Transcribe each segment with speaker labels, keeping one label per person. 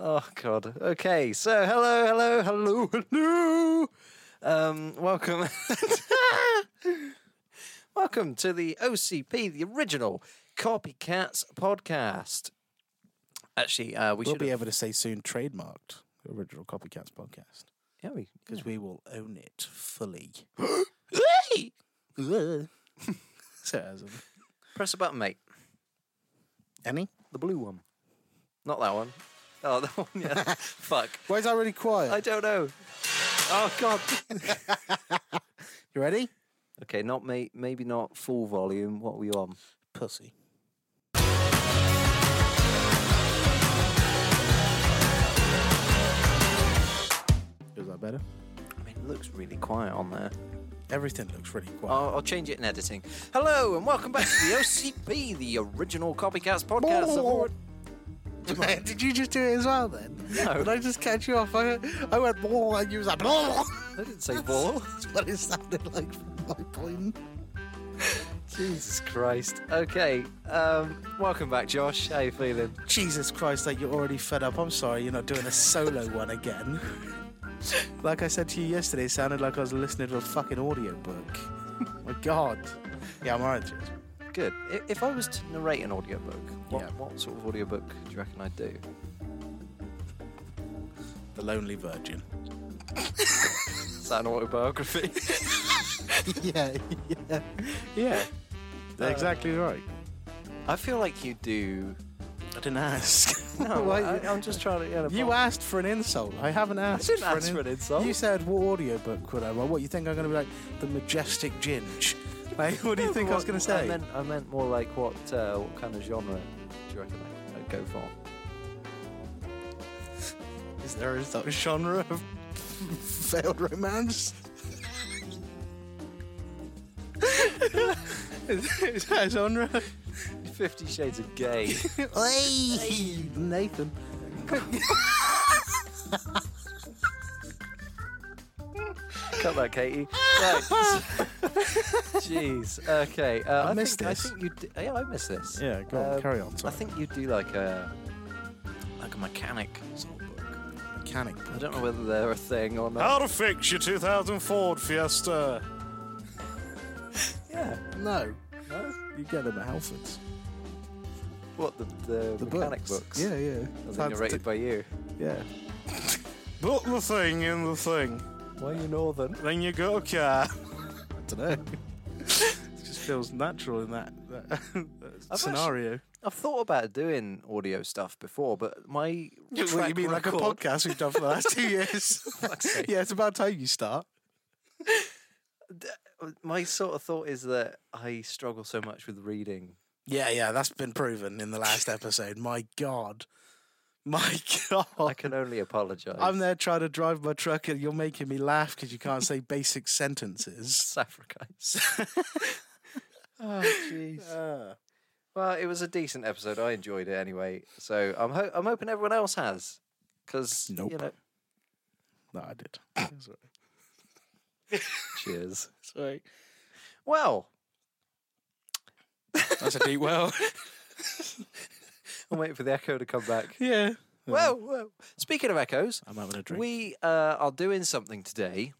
Speaker 1: Oh God. Okay. So hello, hello, hello, hello. Um, welcome. welcome to the OCP, the original Copycats podcast. Actually, uh, we
Speaker 2: we'll
Speaker 1: should
Speaker 2: be
Speaker 1: have-
Speaker 2: able to say soon trademarked original Copycats podcast
Speaker 1: Yeah, we.
Speaker 2: because we will own it fully. so,
Speaker 1: Press a button, mate.
Speaker 2: any?
Speaker 1: The blue one. Not that one. Oh, that one. Yeah. Fuck.
Speaker 2: Why is that really quiet?
Speaker 1: I don't know. Oh God.
Speaker 2: you ready?
Speaker 1: Okay, not may- maybe not full volume. What are we on?
Speaker 2: Pussy. Is that better?
Speaker 1: I mean, it looks really quiet on there.
Speaker 2: Everything looks really quiet.
Speaker 1: I'll, I'll change it in editing. Hello and welcome back to the OCP, the original Copycats podcast. Award.
Speaker 2: Did you just do it as well then?
Speaker 1: No.
Speaker 2: Did I just catch you off? I, I went ball and you was like ball.
Speaker 1: I didn't say ball.
Speaker 2: That's what it sounded like from my point.
Speaker 1: Jesus Christ. Okay, um, welcome back, Josh. How you feeling?
Speaker 2: Jesus Christ, like you're already fed up. I'm sorry, you're not doing a solo one again. Like I said to you yesterday, it sounded like I was listening to a fucking audiobook. my God. Yeah, I'm alright.
Speaker 1: Good. If I was to narrate an audiobook, what,
Speaker 2: Yeah.
Speaker 1: what sort of audiobook do you reckon I'd do?
Speaker 2: The Lonely Virgin.
Speaker 1: Is that an autobiography?
Speaker 2: yeah, yeah, yeah. That's uh, exactly right.
Speaker 1: I feel like you do.
Speaker 2: I didn't ask.
Speaker 1: No,
Speaker 2: Why-
Speaker 1: I, I'm just trying to. Yeah,
Speaker 2: You asked for an insult. I haven't
Speaker 1: I
Speaker 2: asked.
Speaker 1: didn't
Speaker 2: for
Speaker 1: ask
Speaker 2: an
Speaker 1: for an insult.
Speaker 2: You said what audiobook would I? Well, what you think I'm going to be like the majestic ginge? Like, what do you think I was going to say?
Speaker 1: I meant, I meant more like what uh, what kind of genre do you reckon I'd go for?
Speaker 2: Is there a sort of genre of failed romance? is, is that a genre?
Speaker 1: Fifty Shades of Gay.
Speaker 2: hey, Nathan.
Speaker 1: Cut that, Katie. Right. Jeez. Okay. Uh,
Speaker 2: I
Speaker 1: I,
Speaker 2: missed
Speaker 1: think,
Speaker 2: this.
Speaker 1: I think you. d- Yeah, I missed this.
Speaker 2: Yeah, go on,
Speaker 1: Um,
Speaker 2: carry on.
Speaker 1: I
Speaker 2: Sorry.
Speaker 1: think you do like a like a mechanic sort of book.
Speaker 2: mechanic.
Speaker 1: I don't know whether they're a thing or not.
Speaker 2: How to fix your 2000 Ford Fiesta?
Speaker 1: Yeah.
Speaker 2: No,
Speaker 1: No.
Speaker 2: you get them at Halfords.
Speaker 1: What the the,
Speaker 2: The
Speaker 1: mechanic books?
Speaker 2: Yeah, yeah.
Speaker 1: Are
Speaker 2: It's
Speaker 1: they
Speaker 2: hard to
Speaker 1: narrated by you?
Speaker 2: yeah. Put the thing in the thing.
Speaker 1: Why are you northern?
Speaker 2: Then you go, car. I don't know. it just feels natural in that, that,
Speaker 1: I've
Speaker 2: scenario.
Speaker 1: I've thought about doing audio stuff before, but my
Speaker 2: What, you mean like a podcast we've done for the last two years? yeah, it's about time you start.
Speaker 1: My sort of thought is that I struggle so much with reading.
Speaker 2: Yeah, yeah, that's been proven in the last episode. My God. My God.
Speaker 1: I can only apologise.
Speaker 2: I'm there trying to drive my truck and you're making me laugh because you can't say basic sentences.
Speaker 1: Saffricite. oh, jeez.
Speaker 2: Uh,
Speaker 1: Well, it was a decent episode. I enjoyed it anyway. So I'm ho- I'm hoping everyone else has, because
Speaker 2: Nope.
Speaker 1: you know.
Speaker 2: no, I did. Sorry.
Speaker 1: Cheers.
Speaker 2: Sorry.
Speaker 1: Well,
Speaker 2: That's a deep well.
Speaker 1: I'm waiting for the echo to come back.
Speaker 2: yeah.
Speaker 1: Well, well. Speaking of echoes,
Speaker 2: I'm having a drink.
Speaker 1: we uh, are doing something today.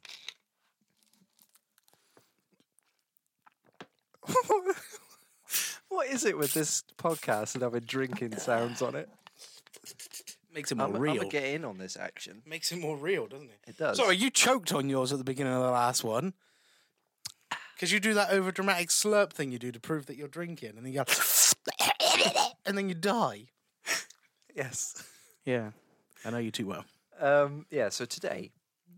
Speaker 1: what is it with this podcast and having drinking sounds on it?
Speaker 2: Makes it
Speaker 1: I'm,
Speaker 2: more
Speaker 1: I'm
Speaker 2: real.
Speaker 1: gonna get in on this action.
Speaker 2: Makes it more real, doesn't it?
Speaker 1: It does.
Speaker 2: Sorry, you choked on yours at the beginning of the last one. Because you do that over dramatic slurp thing you do to prove that you're drinking, and then you go, and then you die.
Speaker 1: Yes.
Speaker 2: Yeah, I know you too well.
Speaker 1: Um, yeah. So today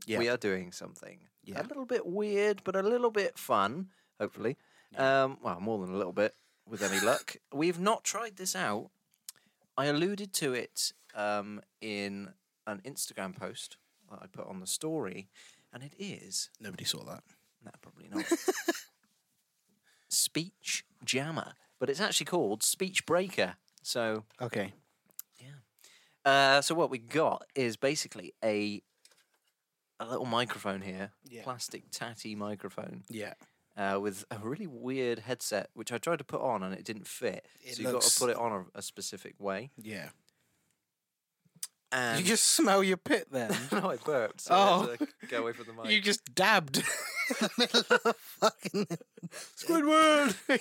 Speaker 2: Yeah.
Speaker 1: we are doing something
Speaker 2: Yeah.
Speaker 1: a little bit weird, but a little bit fun. Hopefully, um, well, more than a little bit with any luck. We've not tried this out. I alluded to it um, in an Instagram post that I put on the story, and it is
Speaker 2: Nobody saw that.
Speaker 1: no, probably not. Speech Jammer, but it's actually called Speech Breaker. So
Speaker 2: Okay.
Speaker 1: Uh, so what we got is basically a a little microphone here,
Speaker 2: Yeah.
Speaker 1: plastic tatty microphone,
Speaker 2: Yeah.
Speaker 1: uh, with a really weird headset, which I tried to put on and it didn't fit.
Speaker 2: It
Speaker 1: so you've got to put it on a, a specific way.
Speaker 2: Yeah.
Speaker 1: And
Speaker 2: You just smell your pit then.
Speaker 1: no, I burped. So I
Speaker 2: Oh.
Speaker 1: had to go away from the mic.
Speaker 2: you just dabbed in the middle of the fucking Squidward.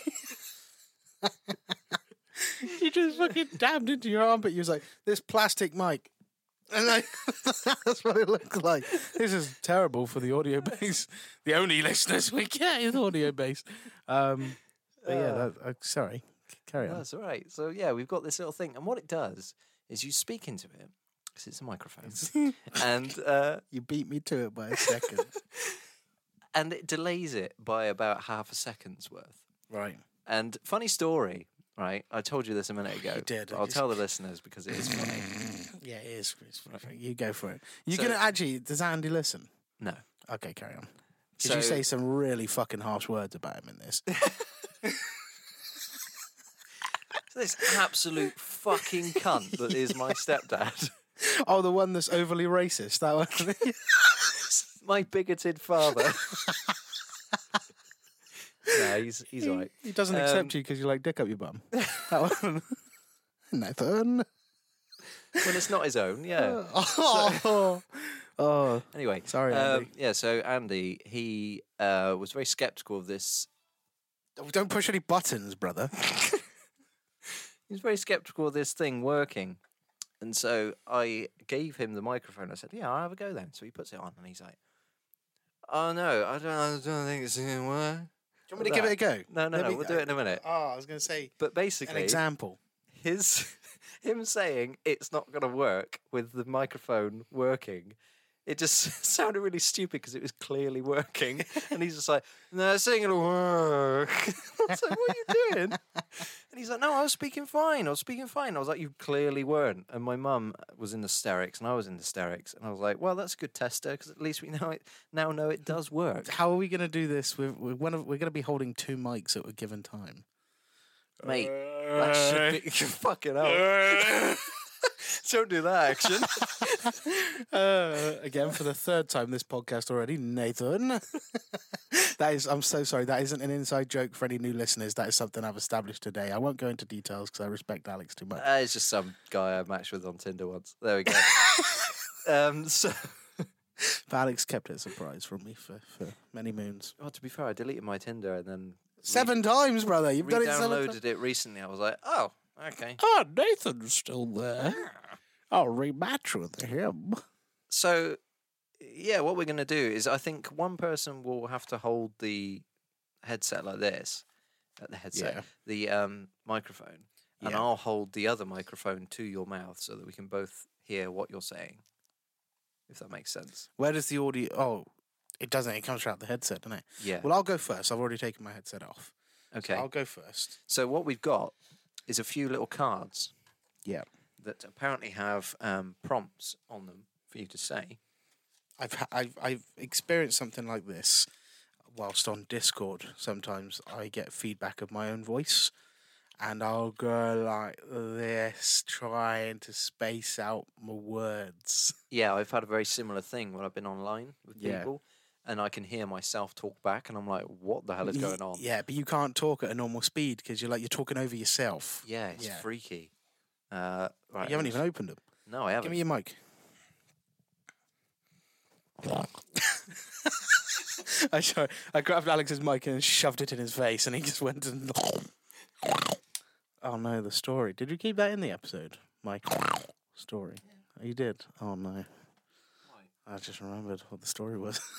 Speaker 2: you just fucking dabbed into your armpit. You was like, "This plastic mic," and like that's what it looked like. This is terrible for the audio base. The only listeners we get is audio base. Um, but yeah,
Speaker 1: Ah.
Speaker 2: that, uh, sorry. Carry on.
Speaker 1: That's all right. So yeah, we've got this little thing, and what it does is you speak into it because it's a microphone, and uh,
Speaker 2: You beat me to it by a second.
Speaker 1: and it delays it by about half a second's worth.
Speaker 2: right.
Speaker 1: And funny story, right? I told you this a minute ago.
Speaker 2: You did,
Speaker 1: I'll
Speaker 2: just-
Speaker 1: tell the listeners because it is funny.
Speaker 2: Yeah, it is. It's. You go for it. You're
Speaker 1: So-
Speaker 2: gonna actually. Does Andy listen?
Speaker 1: No.
Speaker 2: Okay, carry on. Did
Speaker 1: So-
Speaker 2: you say some really fucking harsh words about him in this?
Speaker 1: This absolute fucking cunt that is my stepdad.
Speaker 2: oh, the one that's overly racist. That one.
Speaker 1: my bigoted father. Yeah, he's he's all right.
Speaker 2: he doesn't
Speaker 1: Um,
Speaker 2: accept you because you like dick up your bum. That one. Nathan.
Speaker 1: When it's not his own, yeah.
Speaker 2: Oh. oh.
Speaker 1: Anyway,
Speaker 2: Sorry,
Speaker 1: um,
Speaker 2: Andy.
Speaker 1: yeah. So Andy, he uh, was very skeptical of this.
Speaker 2: Don't push any buttons, brother.
Speaker 1: He was very skeptical of this thing working, and so I gave him the microphone. I said, "Yeah, I'll have a go then." So he puts it on, and he's like, "Oh no, I don't, I don't think it's gonna work."
Speaker 2: Do you want me to give it a go?
Speaker 1: No, no,
Speaker 2: Let
Speaker 1: no.
Speaker 2: me-
Speaker 1: We'll do it in a minute.
Speaker 2: Oh, I was going to say
Speaker 1: But basically,
Speaker 2: an
Speaker 1: basically,
Speaker 2: example.
Speaker 1: his him saying it's not going to work with the microphone working it just sounded really stupid because it was clearly working. And he's just like no it's ain't gonna work. I was like what are you doing? And he's like no I was speaking fine. I was speaking fine. I was like you clearly weren't. And my mum was in hysterics and I was in hysterics and I was like well that's a good tester because at least we know it now know it does work.
Speaker 2: How are we going to do this? We're, we're, one of, we're going to be holding two mics at a given time.
Speaker 1: mate that should be fucking hell don't do that action
Speaker 2: Uh, again for the third time this podcast already, Nathan. that is, I'm so sorry. That isn't an inside joke for any new listeners. That is something I've established today. I won't go into details because I respect Alex too much.
Speaker 1: Uh, it's just some guy I matched with on Tinder once. There we go. um, so,
Speaker 2: But Alex kept it a surprise from me for, for many moons.
Speaker 1: well, to be fair, I deleted my Tinder and then
Speaker 2: Seven times, brother. You've done it seven
Speaker 1: re-downloaded it recently. I was like, oh, okay.
Speaker 2: Oh, Nathan's still there. I'll rematch with him.
Speaker 1: So, yeah, what we're going to do is I think one person will have to hold the headset like this, uh, the headset,
Speaker 2: Yeah.
Speaker 1: the um, microphone, and
Speaker 2: Yeah.
Speaker 1: I'll hold the other microphone to your mouth so that we can both hear what you're saying. If that makes sense.
Speaker 2: Where does the audio? Oh, it doesn't. It comes out the headset, doesn't it?
Speaker 1: Yeah.
Speaker 2: Well, I'll go first. I've already taken my headset off.
Speaker 1: okay.
Speaker 2: I'll go first.
Speaker 1: So what we've got is a few little cards
Speaker 2: Yeah.
Speaker 1: that apparently have um, prompts on them for you to say.
Speaker 2: I've ha- I've I've experienced something like this whilst on Discord. Sometimes I get feedback of my own voice, and I'll go like this, trying to space out my words.
Speaker 1: Yeah, I've had a very similar thing when I've been online with
Speaker 2: Yeah.
Speaker 1: people, and I can hear myself talk back, and I'm like, "What the hell is going on?"
Speaker 2: Yeah, but you can't talk at a normal speed because you're like you're talking over yourself.
Speaker 1: Yeah, it's
Speaker 2: Yeah.
Speaker 1: freaky. Uh, right,
Speaker 2: you haven't even opened them.
Speaker 1: No, I haven't.
Speaker 2: Give me your mic. I sorry, I grabbed Alex's mic and shoved it in his face, and he just went and. Oh no, the story. Did you keep that in the episode, Mike? Story. Oh, you did. Oh no, I just remembered what the story was.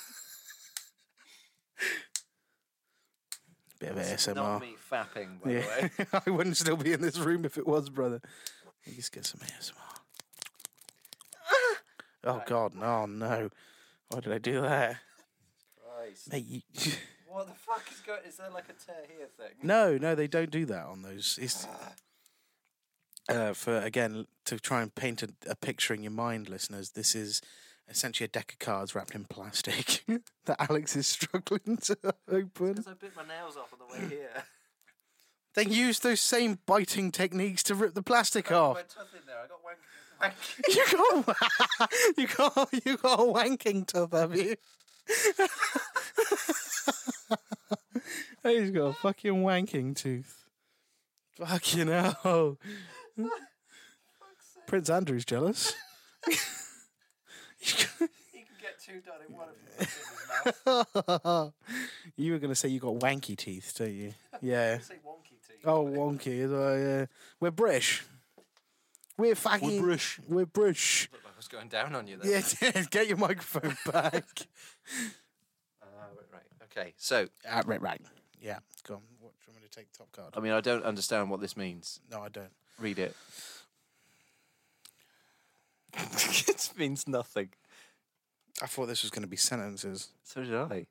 Speaker 2: Bit of
Speaker 1: It's
Speaker 2: ASMR.
Speaker 1: Not me fapping, by the way.
Speaker 2: I wouldn't still be in this room if it was, brother. Let me just get some ASMR. oh
Speaker 1: Right.
Speaker 2: God, no, no! Why did I do that,
Speaker 1: Christ.
Speaker 2: mate? You...
Speaker 1: What the fuck is going? Is there like a tear here thing?
Speaker 2: no, no, they don't do that on those. It's uh, for again to try and paint a, a picture in your mind, listeners. This is essentially a deck of cards wrapped in plastic that Alex is struggling to open.
Speaker 1: Because I bit my nails off on the way here.
Speaker 2: Then use those same biting techniques to rip the plastic off.
Speaker 1: My tooth in there. I got wank. wank.
Speaker 2: You got you got you got a wanking tub, have you? He's got a fucking wanking tooth. Fucking hell. Prince Andrew's jealous.
Speaker 1: He can get two done in one of
Speaker 2: you were going to say you got wanky teeth, don't you? Yeah.
Speaker 1: Say wonky teeth.
Speaker 2: Oh, wonky as well, yeah. We're British. We're fucking.
Speaker 1: British.
Speaker 2: We're British.
Speaker 1: Looked like I was going down on you there.
Speaker 2: Yeah, get your microphone back.
Speaker 1: Uh, right. Okay. So,
Speaker 2: ah, right, right. Yeah, go on. What, do you want me to take the top card?
Speaker 1: I mean, I don't understand what this means.
Speaker 2: No, I don't.
Speaker 1: Read it. it means nothing.
Speaker 2: I thought this was going to be sentences.
Speaker 1: So did I.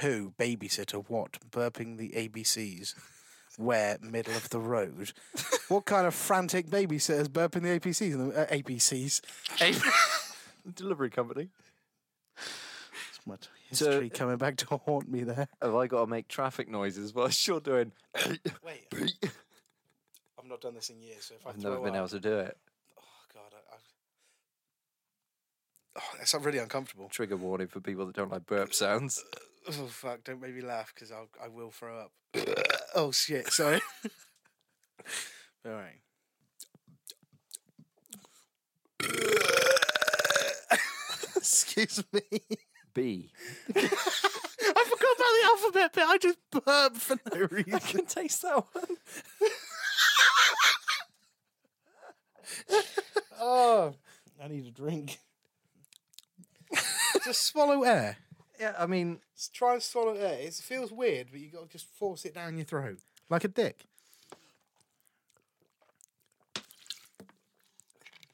Speaker 2: Who, babysitter, what, burping the ABCs, where, middle of the road. what kind of frantic babysitters burping the ABCs? the- Uh, ABCs.
Speaker 1: Delivery company.
Speaker 2: It's much
Speaker 1: So-
Speaker 2: history coming back to haunt me there.
Speaker 1: Have I got to make traffic noises while you're doing?
Speaker 2: Wait, I've not done this in years, so if I
Speaker 1: I've never been able to do it.
Speaker 2: Oh god, I, I've... that's really uncomfortable.
Speaker 1: Trigger warning for people that don't like burp sounds.
Speaker 2: Oh fuck! Don't make me laugh because I'll I will throw up. oh shit! Sorry. All right. Excuse me.
Speaker 1: B.
Speaker 2: I forgot about the alphabet bit. I just burped for no reason.
Speaker 1: I
Speaker 2: reason.
Speaker 1: can taste that one.
Speaker 2: oh, I need a drink. Just swallow air.
Speaker 1: Yeah, I mean,
Speaker 2: Just try and swallow air. It feels weird, but you got to just force it down your throat like a dick. Do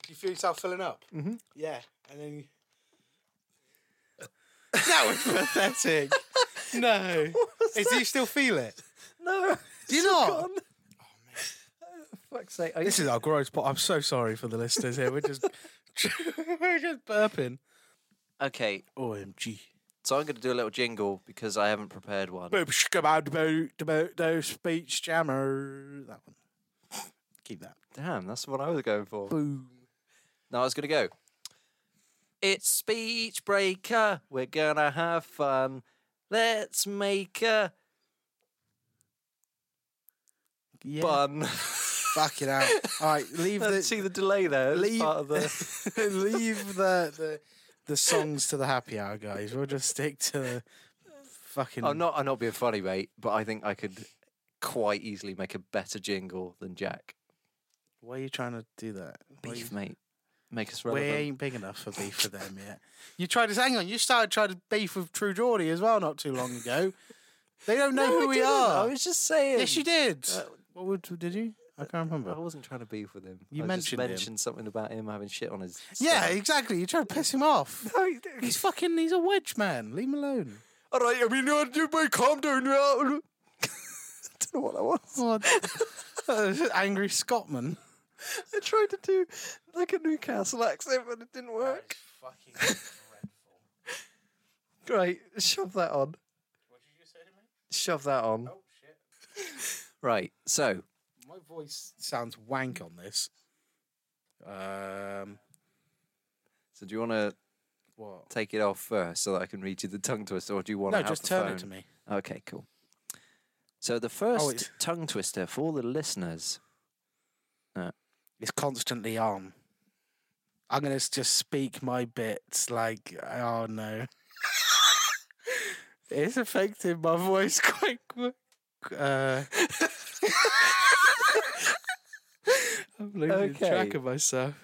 Speaker 2: you feel yourself filling up? Mm-hmm. Yeah, and then. You... that was pathetic. no, is do you still feel it?
Speaker 1: no.
Speaker 2: Do you not?
Speaker 1: gone. Fuck's sake. I
Speaker 2: This is our gross pot. I'm so sorry for the listeners here. We're just we're just burping.
Speaker 1: Okay,
Speaker 2: OMG.
Speaker 1: so I'm going to do a little jingle because I haven't prepared one.
Speaker 2: Boop, shkabad, boop, boop, do, speech jammer. That one. Keep that.
Speaker 1: Damn, that's what I was going for.
Speaker 2: Boom.
Speaker 1: Now I was going to go. It's speech breaker. We're going to have fun. Let's make a
Speaker 2: Yeah.
Speaker 1: bun.
Speaker 2: Fuck it out. All right, leave the
Speaker 1: See the delay there.
Speaker 2: Leave
Speaker 1: part of the.
Speaker 2: leave the, the the songs to the happy hour guys. We'll just stick to the fucking.
Speaker 1: I'm not. I'm not being funny, mate. But I think I could quite easily make a better jingle than Jack.
Speaker 2: Why are you trying to do that? Why
Speaker 1: Beef,
Speaker 2: you-
Speaker 1: mate. Make us relevant.
Speaker 2: We ain't big enough for beef for them yet. You tried to hang on. You started trying to beef with True Geordie as well not too long ago. They don't know
Speaker 1: No,
Speaker 2: who
Speaker 1: I
Speaker 2: we
Speaker 1: didn't.
Speaker 2: are.
Speaker 1: I was just saying.
Speaker 2: yes, you did.
Speaker 1: Uh,
Speaker 2: what would, did you? I can't remember.
Speaker 1: I wasn't trying to beef with him.
Speaker 2: You
Speaker 1: I
Speaker 2: mentioned
Speaker 1: just
Speaker 2: him.
Speaker 1: something about him having shit on his.
Speaker 2: Yeah,
Speaker 1: stomach.
Speaker 2: exactly. You tried to piss him off.
Speaker 1: No, you didn't.
Speaker 2: He's fucking. He's a wedge man. Leave him alone.
Speaker 1: All right, I mean, you boy, calm down now. I don't know what that was.
Speaker 2: Oh, what? Angry Scotsman.
Speaker 1: I tried to do like a Newcastle accent, but it didn't work.
Speaker 2: fucking dreadful.
Speaker 1: Great, shove that on.
Speaker 2: What did you say to me?
Speaker 1: Shove that on.
Speaker 2: Oh shit.
Speaker 1: Right, so
Speaker 2: My voice sounds wank on this. Um,
Speaker 1: so do you want to
Speaker 2: what?
Speaker 1: take it off first so that I can read you the tongue twister, or do you want
Speaker 2: No,
Speaker 1: to
Speaker 2: just turn
Speaker 1: phone?
Speaker 2: it to me.
Speaker 1: Okay, cool. So the first
Speaker 2: it's-
Speaker 1: tongue twister for the listeners.
Speaker 2: It's constantly on. I'm gonna just speak my bits like, oh no. it's affecting my voice quite quick. Uh, I'm losing track of myself.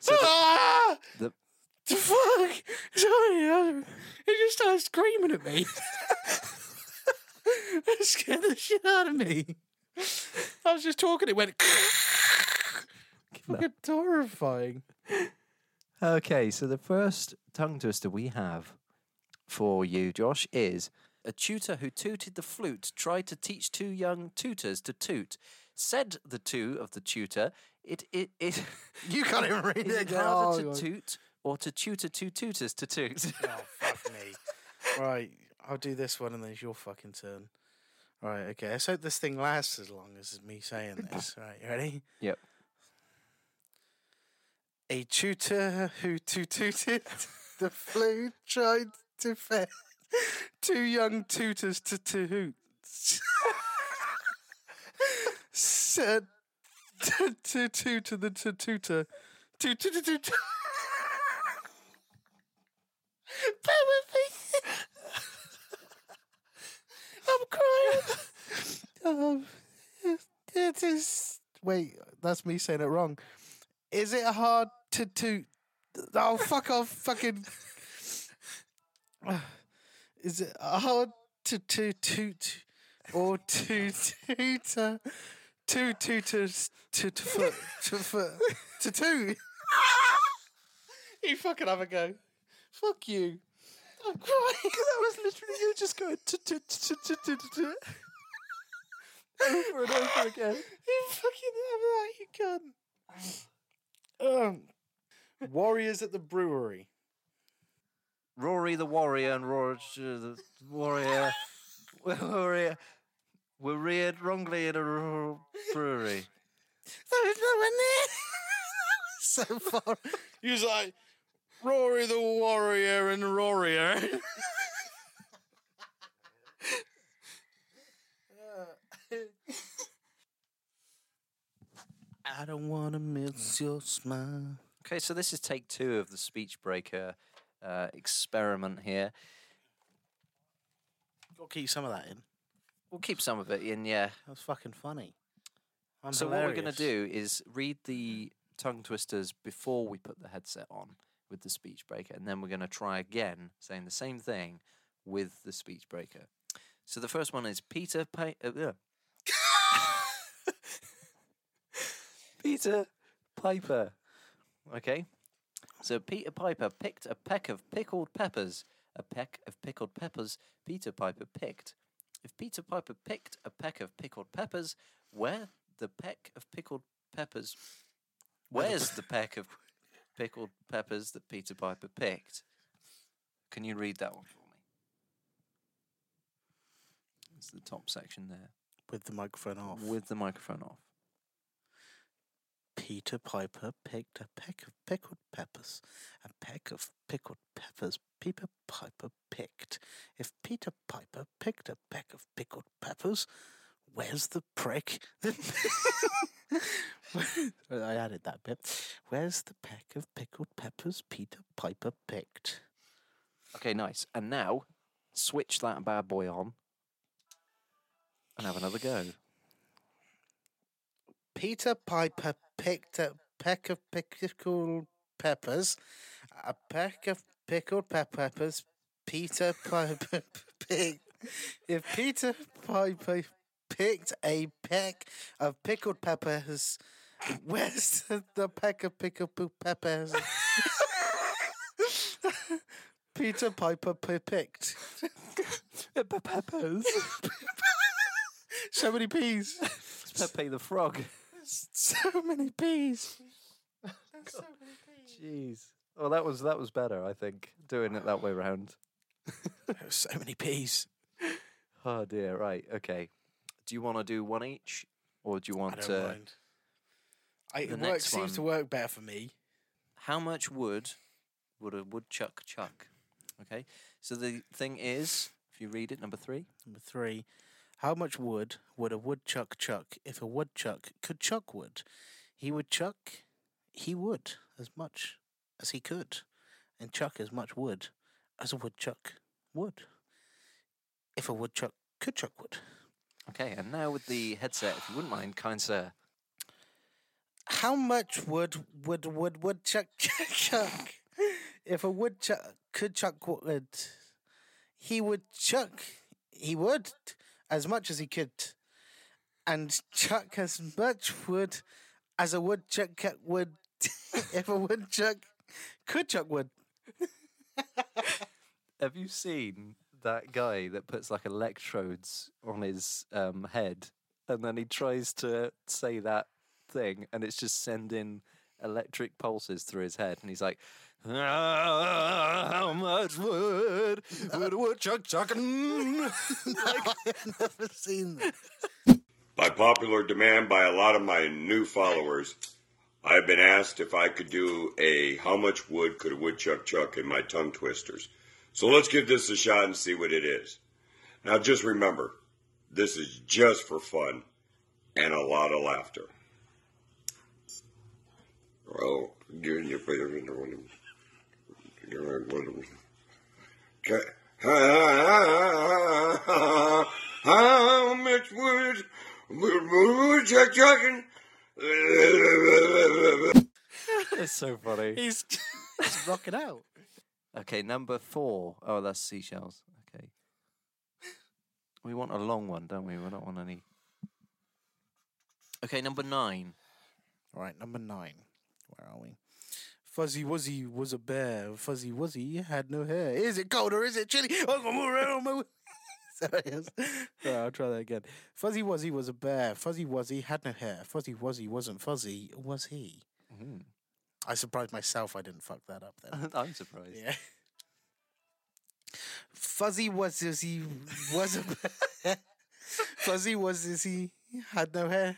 Speaker 1: So the,
Speaker 2: ah!
Speaker 1: the-
Speaker 2: the fuck? Sorry, he just started screaming at me. that scared the shit out of me. I was just talking, it went. fucking horrifying.
Speaker 1: okay, so the first tongue twister we have for you, Josh, is a tutor who tooted the flute tried to teach two young tutors to toot. Said the two of the tutor, it it it
Speaker 2: You can't even read
Speaker 1: is
Speaker 2: it.
Speaker 1: it
Speaker 2: again.
Speaker 1: harder
Speaker 2: Oh,
Speaker 1: to toot or to tutor two tutors to toot?
Speaker 2: Oh, fuck me. Right, I'll do this one and then it's your fucking turn. Right, okay. Let's hope this thing lasts as long as me saying this. Right, you ready?
Speaker 1: Yep.
Speaker 2: A tutor who tooted the flute tried to fed two young tutors to toot. Said to to to to the to tutor two, two, two, two. Bear with me. I'm crying. Um, it is. Wait, that's me saying it wrong. Is it hard to to? Oh fuck off! Fucking. Is it hard to to toot or to toot uh, to to to to to foot to foot to toot? You fucking have a go. Fuck you. I'm crying.
Speaker 1: that was literally you just going to to to to to to over and over again.
Speaker 2: You fucking have that, you cunt. Um, Warriors at the brewery.
Speaker 1: Rory the warrior and Rory the warrior, warrior, were reared wrongly in a rural brewery.
Speaker 2: There was no one there. so far. He was like, Rory the warrior and Rorier. I don't want to miss your smile.
Speaker 1: Okay, so this is take two of the speech breaker uh, experiment here.
Speaker 2: Got to keep some of that in.
Speaker 1: We'll keep some of it in, yeah.
Speaker 2: That was fucking funny. I'm
Speaker 1: so what we're going to do is read the tongue twisters before we put the headset on with the speech breaker, and then we're going to try again saying the same thing with the speech breaker. So the first one is Peter pa- uh. Peter Piper. Okay. So Peter Piper picked a peck of pickled peppers. A peck of pickled peppers Peter Piper picked. If Peter Piper picked a peck of pickled peppers, where the peck of pickled peppers where's the peck of pickled peppers that Peter Piper picked? Can you read that one for me? It's the top section there.
Speaker 2: With the microphone off.
Speaker 1: With the microphone off.
Speaker 2: Peter Piper picked a peck of pickled peppers. A peck of pickled peppers Peter Piper picked. If Peter Piper picked a peck of pickled peppers, where's the prick? I added that bit. Where's the peck of pickled peppers Peter Piper picked?
Speaker 1: Okay, nice. And now switch that bad boy on and have another go.
Speaker 2: Peter Piper picked a peck of pickled peppers. A peck of pickled pe- peppers. Peter Piper picked. If Peter Piper picked a peck of pickled peppers, where's the, peck of pickled pe- peppers? Peter Piper picked.
Speaker 1: Peppers.
Speaker 2: So many peas.
Speaker 1: Pepe the Frog.
Speaker 2: So many peas.
Speaker 1: Jeez. Well, that was that was better, I think, doing it that way round.
Speaker 2: So many peas.
Speaker 1: Oh dear. Right. Okay. Do you want to do one each, or do you want
Speaker 2: I
Speaker 1: want
Speaker 2: don't
Speaker 1: to?
Speaker 2: mind. I,
Speaker 1: the
Speaker 2: it
Speaker 1: next
Speaker 2: works, seems to
Speaker 1: one-
Speaker 2: work better for me.
Speaker 1: How much wood would a woodchuck chuck? Okay. So the thing is, if you read it, number three.
Speaker 2: Number three, how much wood would a woodchuck chuck if a woodchuck could chuck wood? He would chuck, he would, as much as he could, and chuck as much wood as a woodchuck would. If a woodchuck could chuck wood.
Speaker 1: Okay. And now with the headset, if you wouldn't mind, kind sir.
Speaker 2: How much wood would would woodchuck chuck if a woodchuck could chuck wood? He would chuck. He would as much as he could, and chuck as much wood as a woodchuck would. if a woodchuck could chuck wood.
Speaker 1: Have you seen that guy that puts like electrodes on his um, head, and then he tries to say that thing, and it's just sending electric pulses through his head, and he's like, "Ah, "How much wood would a woodchuck chucking?"
Speaker 2: I've never seen that.
Speaker 3: By popular demand by a lot of my new followers, I've been asked if I could do a how much wood could a woodchuck chuck in my tongue twisters. So let's give this a shot and see what it is. Now just remember, this is just for fun and a lot of laughter. Roll. Doing your favorite one. How much wood would chuck chucking?
Speaker 1: It's so funny.
Speaker 2: He's, he's rocking out.
Speaker 1: Okay, number four. Oh, that's seashells. Okay. We want a long one, don't we? We don't want any. Okay, number nine.
Speaker 2: All right, number nine. Where are we? Fuzzy Wuzzy was a bear. Fuzzy Wuzzy had no hair. Is it cold or is it chilly? Oh, my- Sorry, was- All right, I'll try that again. Fuzzy Wuzzy was a bear. Fuzzy Wuzzy had no hair. Fuzzy Wuzzy wasn't fuzzy, was he?
Speaker 1: Mhm.
Speaker 2: I surprised myself I didn't fuck that up then.
Speaker 1: I'm surprised.
Speaker 2: Yeah. Fuzzy Wuzzy was a bear. Fuzzy Wuzzy had no hair.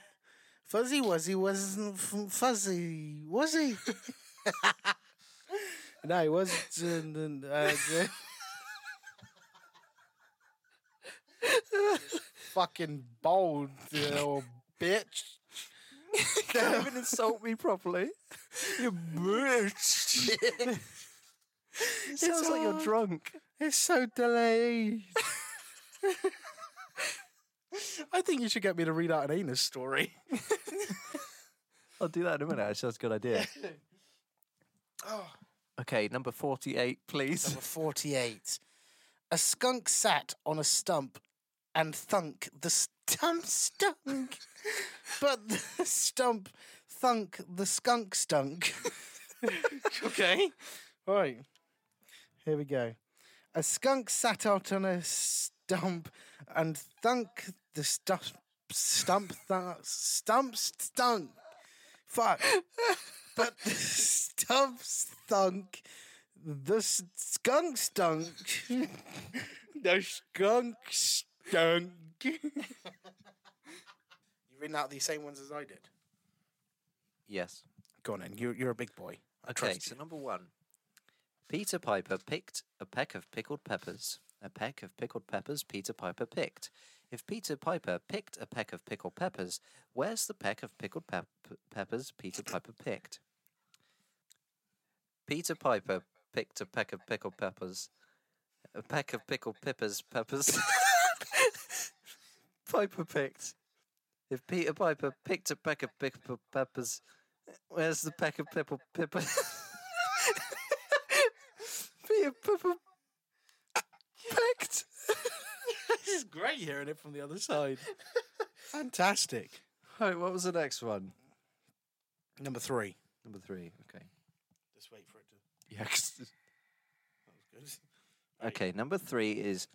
Speaker 2: Fuzzy Wuzzy wasn't f- fuzzy, was he? no, he wasn't. Uh, fucking bold, you little bitch.
Speaker 1: Can't even insult me properly. You bitch. it sounds like you're drunk.
Speaker 2: It's so delayed. I think you should get me to read out an anus story.
Speaker 1: I'll do that in a minute. Actually, that's a good idea. Oh. Okay, number 48, please.
Speaker 2: Number 48. A skunk sat on a stump and thunk. The stump stunk. but the stump thunk. The skunk stunk. okay. Right. Here we go. A skunk sat out on a stump and thunk. The stump. Stump. Th- stump stunk. Fuck. But the stump stunk. The skunk stunk. the skunk stunk. You've written out these same ones as I did.
Speaker 1: Yes.
Speaker 2: Go on then. You're, you're a big boy. I
Speaker 1: Okay,
Speaker 2: trust
Speaker 1: so
Speaker 2: you.
Speaker 1: number one. Peter Piper picked a peck of pickled peppers. A peck of pickled peppers Peter Piper picked. If Peter Piper picked a peck of pickled peppers, where's the peck of pickled pep- peppers Peter Piper picked? Peter Piper picked a peck of pickled peppers. A peck of pickled peppers peppers. Piper picked. If Peter Piper picked a peck of pickled peppers, where's the peck of pickled peppers? Peter Piper picked.
Speaker 2: this is great hearing it from the other side. Fantastic.
Speaker 1: Right, what was the next one?
Speaker 2: Number three.
Speaker 1: Number three. Okay.
Speaker 2: Just wait for.
Speaker 1: Yeah. 'cause-
Speaker 2: That was good.
Speaker 1: okay. Number three is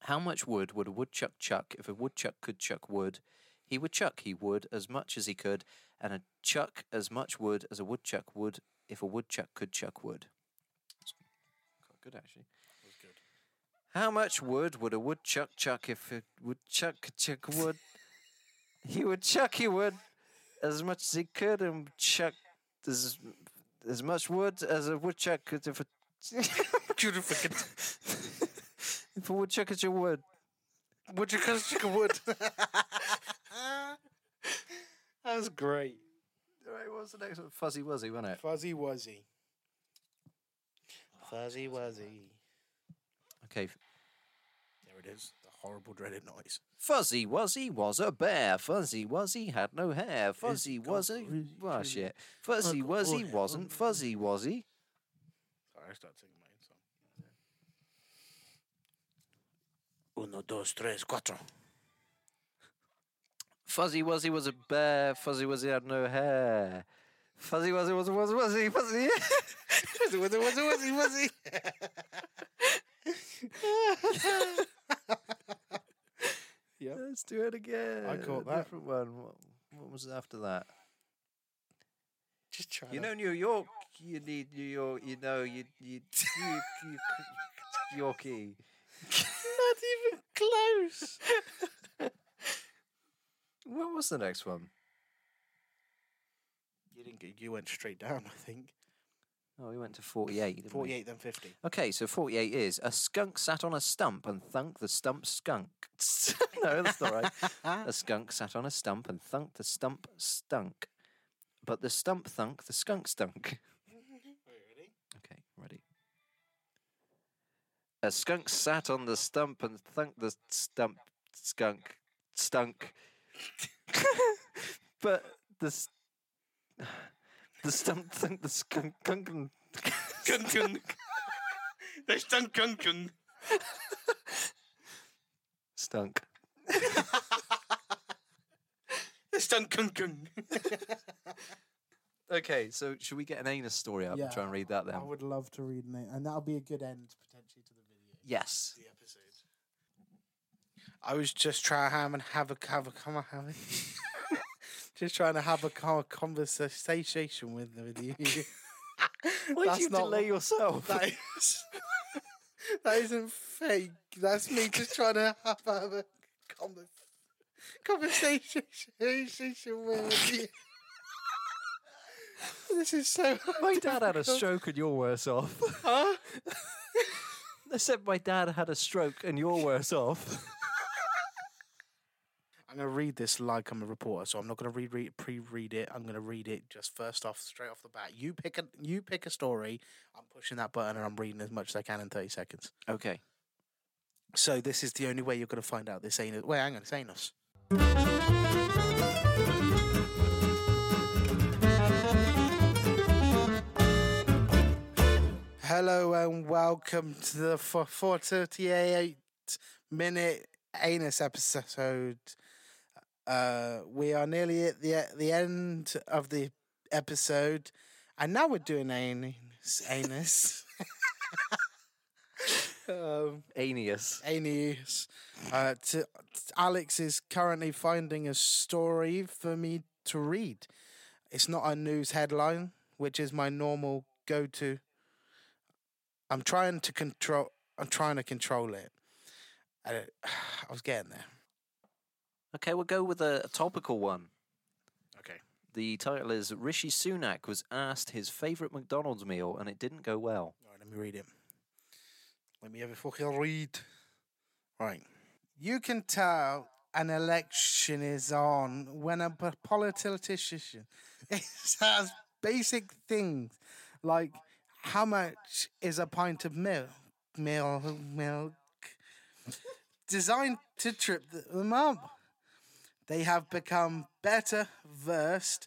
Speaker 1: how much wood would a woodchuck chuck if a woodchuck could chuck wood? He would chuck he would as much as he could, and a chuck as much wood as a woodchuck would if a woodchuck could chuck wood. That's Quite good actually.
Speaker 2: That was good.
Speaker 1: How much wood would a woodchuck chuck if a woodchuck could chuck wood? he would chuck he would as much as he could and chuck as as much wood as a woodchuck could if a if a woodchuck is your wood.
Speaker 2: Would you cause chicken wood? that was great.
Speaker 1: Right, what was the next one? Fuzzy Wuzzy, wasn't it?
Speaker 2: Fuzzy Wuzzy. Fuzzy Wuzzy.
Speaker 1: Okay.
Speaker 2: There it is. The horrible dreaded noise.
Speaker 1: Fuzzy Wuzzy was a bear. Fuzzy Wuzzy had no hair. Fuzzy Wuzzy.
Speaker 2: really,
Speaker 1: Oh shit. Fuzzy Wuzzy
Speaker 2: yeah,
Speaker 1: wasn't Fuzzy Wuzzy.
Speaker 2: Sorry, I started singing my own song. Uno, dos, tres, cuatro.
Speaker 1: Fuzzy Wuzzy was a bear. Fuzzy Wuzzy had no hair. Fuzzy Wuzzy was a was Wuzzy. Fuzzy.
Speaker 2: Wuzzy, wuzzy, wuzzy, wuzzy, wuzzy. yep.
Speaker 1: Let's do it again.
Speaker 2: I caught that.
Speaker 1: Different one. What, what was after that?
Speaker 2: Just trying
Speaker 1: You know New York. You need New York. You know you you you, you Yorkie.
Speaker 2: Not even close.
Speaker 1: What was the next one?
Speaker 2: You didn't get. You went straight down. I think.
Speaker 1: Oh, we went to 48. didn't we?
Speaker 2: Forty-eight, then fifty.
Speaker 1: Okay, so 48 is a skunk sat on a stump and thunk the stump skunk. no, that's not right. A skunk sat on a stump and thunk the stump stunk. But the stump thunk, the skunk stunk. Ready? Okay, ready. A skunk sat on the stump and thunk the stump skunk stunk. but the s- the stump thunk the skunk kunk and
Speaker 2: Gun gun. There's done gun gun.
Speaker 1: stunk.
Speaker 2: There's done gun gun.
Speaker 1: Okay, so should we get an anus story up and try and read that then?
Speaker 4: I would love to read it, and that'll be a good end potentially to the video.
Speaker 1: Yes.
Speaker 4: The episode.
Speaker 2: I was just trying to have a have a have a come on, have a just trying to have a conversation with with you.
Speaker 1: Why
Speaker 2: That's
Speaker 1: do you
Speaker 2: not-
Speaker 1: delay yourself?
Speaker 2: That is that isn't fake. That's me just trying to have, have a conver- conversation with you. This is so.
Speaker 1: My dad had a stroke and you're worse off.
Speaker 2: Huh?
Speaker 1: I said my dad had a stroke and you're worse off.
Speaker 2: I'm going to read this like I'm a reporter, so I'm not going to read, read pre-read it. I'm going to read it just first off, straight off the bat. You pick a you pick a story. I'm pushing that button and I'm reading as much as I can in 30 seconds.
Speaker 1: Okay.
Speaker 2: So this is the only way you're going to find out this anus. Wait, hang on, it's anus. Hello and welcome to the 438 minute anus episode. Uh, we are nearly at the the end of the episode, and now we're doing anus. Anus. um,
Speaker 1: Aeneas.
Speaker 2: Aeneas. Uh, to, Alex is currently finding a story for me to read. It's not a news headline, which is my normal go-to. I'm trying to control. I'm trying to control it. I, I was getting there.
Speaker 1: Okay, we'll go with a, a topical one.
Speaker 2: Okay.
Speaker 1: The title is Rishi Sunak was asked his favourite McDonald's meal and it didn't go well.
Speaker 2: All right, let me read it. Let me have a fucking read. Right. You can tell an election is on when a politician has basic things like how much is a pint of milk, milk, milk, designed to trip them up. They have become better versed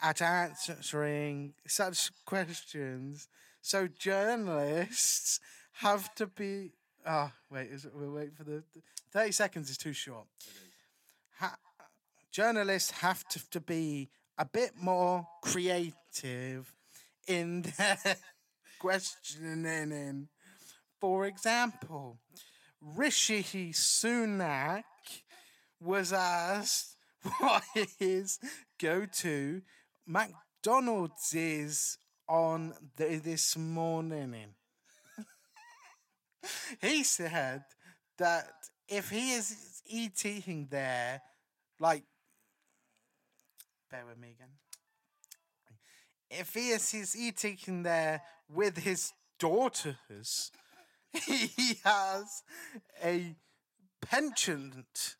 Speaker 2: at answering such questions. So journalists have to be. Oh wait, is it, we'll wait for the thirty seconds is too short. Ha, journalists have to, to be a bit more creative in their questioning. For example, Rishi Sunak was asked what his go-to McDonald's is on the, this morning. he said that if he is eating there, like, bear with me again. If he is eating there with his daughters, he has a penchant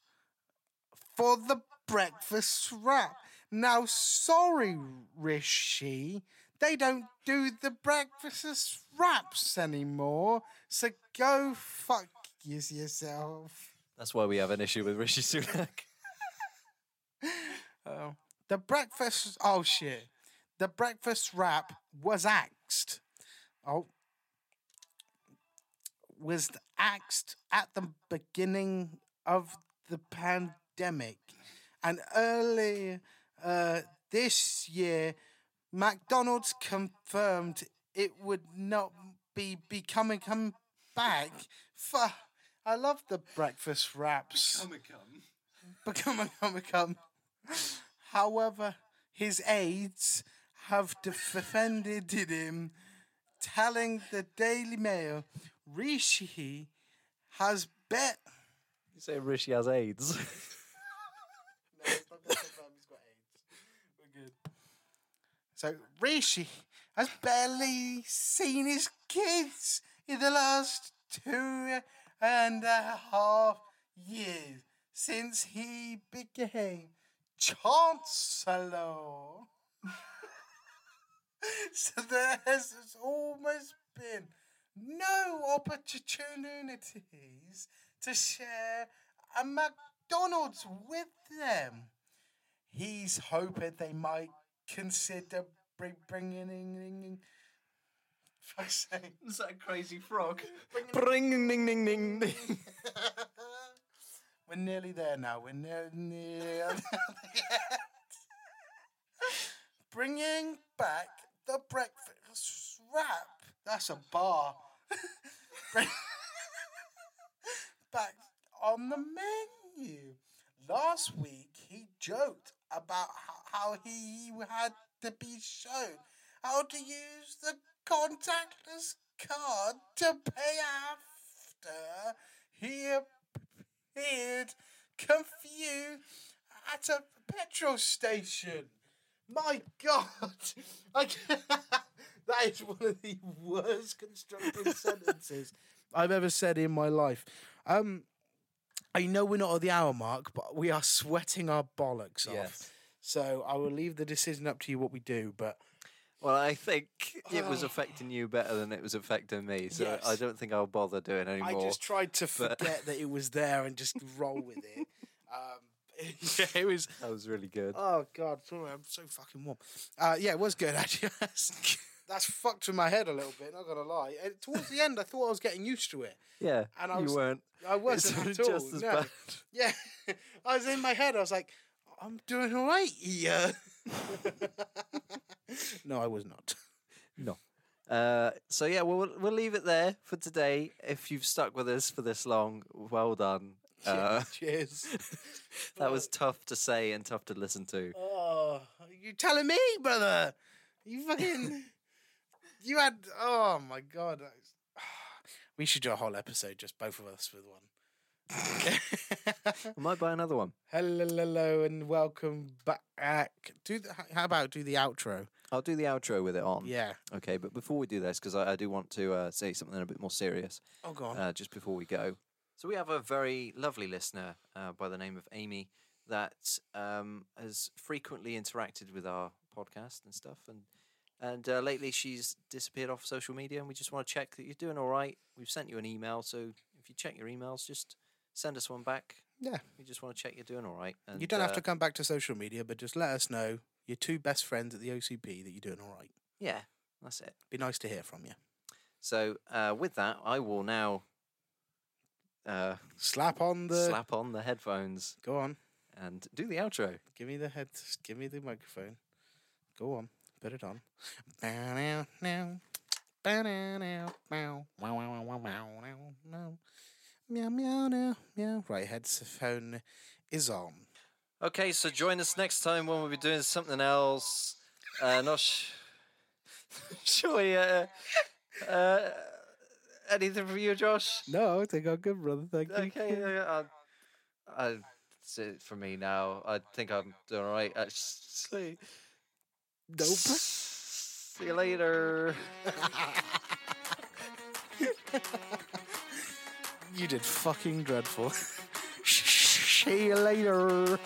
Speaker 2: for the breakfast wrap. Now, sorry, Rishi, they don't do the breakfast wraps anymore. So go fuck yourself.
Speaker 1: That's why we have an issue with Rishi Sunak.
Speaker 2: Oh, the breakfast. Oh shit, the breakfast wrap was axed. Oh, was axed at the beginning of the pandemic, and early uh, this year, McDonald's confirmed it would not be becoming come back. For I love the breakfast wraps. Become a come come. However, his aides have defended him, telling the Daily Mail Rishi has bet.
Speaker 1: You say Rishi has AIDS.
Speaker 2: So Rishi has barely seen his kids in the last two and a half years since he became chancellor. so there has almost been no opportunities to share a McDonald's with them. He's hoping they might consider bring, bringing in. Fuck's sake.
Speaker 1: Is that a crazy frog? Bring ding ding ding ding ding.
Speaker 2: We're nearly there now. We're near, near Bringing back the breakfast wrap. That's a bar. Bring- back on the menu. Last week, he joked about ho- how he had to be shown how to use the contactless card to pay after he appeared confused at a petrol station. My God, I that is one of the worst constructed sentences I've ever said in my life. Um, I know we're not at the hour mark, but we are sweating our bollocks off.
Speaker 1: Yes.
Speaker 2: So I will leave the decision up to you what we do. But
Speaker 1: Well, I think it was affecting you better than it was affecting me, so I don't think I'll bother doing any
Speaker 2: I just tried to
Speaker 1: but-
Speaker 2: forget that it was there and just roll with it. Um, yeah, it was.
Speaker 1: That was really good.
Speaker 2: Oh God, sorry, I'm so fucking warm. Uh, yeah, it was good actually. That's, that's fucked with my head a little bit. Not gonna lie. And towards the end, I thought I was getting used to it.
Speaker 1: yeah,
Speaker 2: and I
Speaker 1: you weren't.
Speaker 2: I wasn't at all. no.
Speaker 1: bad.
Speaker 2: Yeah, I was in my head. I was like, I'm doing all right here. no, I was not.
Speaker 1: No. Uh, so yeah, we'll we'll leave it there for today. If you've stuck with us for this long, well done. Uh,
Speaker 2: Cheers.
Speaker 1: that was tough to say and tough to listen to.
Speaker 2: Oh, you telling me, brother? You fucking. you had. Oh my god. We should do a whole episode, just both of us with one.
Speaker 1: I might buy another one.
Speaker 2: hello, hello, and welcome back. Do the, how about do the outro?
Speaker 1: I'll do the outro with it on.
Speaker 2: Yeah.
Speaker 1: Okay, but before we do this, because I, I do want to uh, say something a bit more serious
Speaker 2: Oh, go on.
Speaker 1: uh, just before we go. So we have a very lovely listener uh, by the name of Amy that um, has frequently interacted with our podcast and stuff, and and uh, lately she's disappeared off social media, and we just want to check that you're doing all right. We've sent you an email, so if you check your emails, just send us one back.
Speaker 2: yeah.
Speaker 1: We just want to check you're doing all right. And,
Speaker 2: You don't have
Speaker 1: uh,
Speaker 2: to come back to social media, but just let us know your two best friends at the OCP that you're doing all right.
Speaker 1: Yeah, that's it.
Speaker 2: Be nice to hear from you.
Speaker 1: So uh, with that, I will now uh,
Speaker 2: Slap on the.
Speaker 1: slap on the headphones
Speaker 2: Go on.
Speaker 1: and do the outro.
Speaker 2: Give me the head. Give me the microphone. Go on. Put it on. Bow now now. Bow now now. Wow wow wow wow wow now now. Meow meow now meow. Right headphone is on.
Speaker 1: Okay, so join us next time when we'll be doing something else. Uh, not sh- shall we? Uh, uh, anything from you, Josh?
Speaker 2: No, I think I'm good, brother. Thank you.
Speaker 1: Okay, uh, I, I, that's it for me now. I think I'm doing all right. Actually,
Speaker 2: Nope.
Speaker 1: see you later.
Speaker 2: You did fucking dreadful. See you later.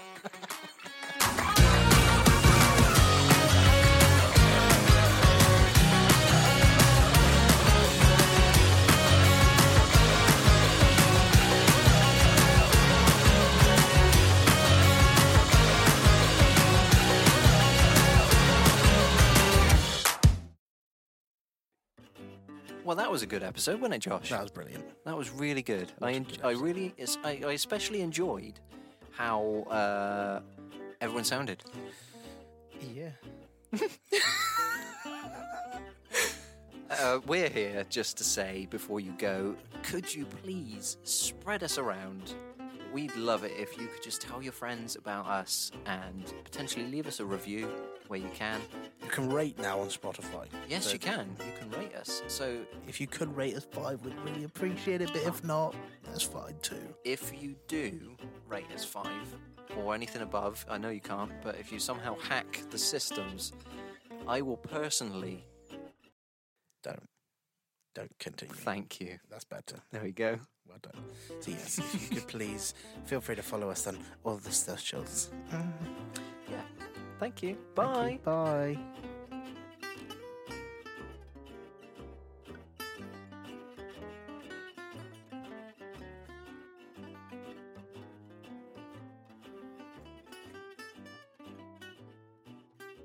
Speaker 1: That was a good episode, wasn't it, Josh?
Speaker 2: That was brilliant.
Speaker 1: That was really good. I, en- I really, I, I especially enjoyed how uh, everyone sounded.
Speaker 2: Yeah.
Speaker 1: Uh, we're here just to say before you go, could you please spread us around? We'd love it if you could just tell your friends about us and potentially leave us a review where you can.
Speaker 2: You can rate now on Spotify.
Speaker 1: Yes,
Speaker 2: So
Speaker 1: you can. You can rate us. So
Speaker 2: If you could rate us five, we'd really appreciate it. But if not, that's fine too.
Speaker 1: if you do rate us five or anything above, I know you can't, but if you somehow hack the systems, I will personally
Speaker 2: Don't. Don't continue.
Speaker 1: thank you.
Speaker 2: That's better.
Speaker 1: There we go.
Speaker 2: Well done. So yes, if you could please feel free to follow us on all the socials.
Speaker 1: Yeah. Thank you. Bye.
Speaker 2: Bye.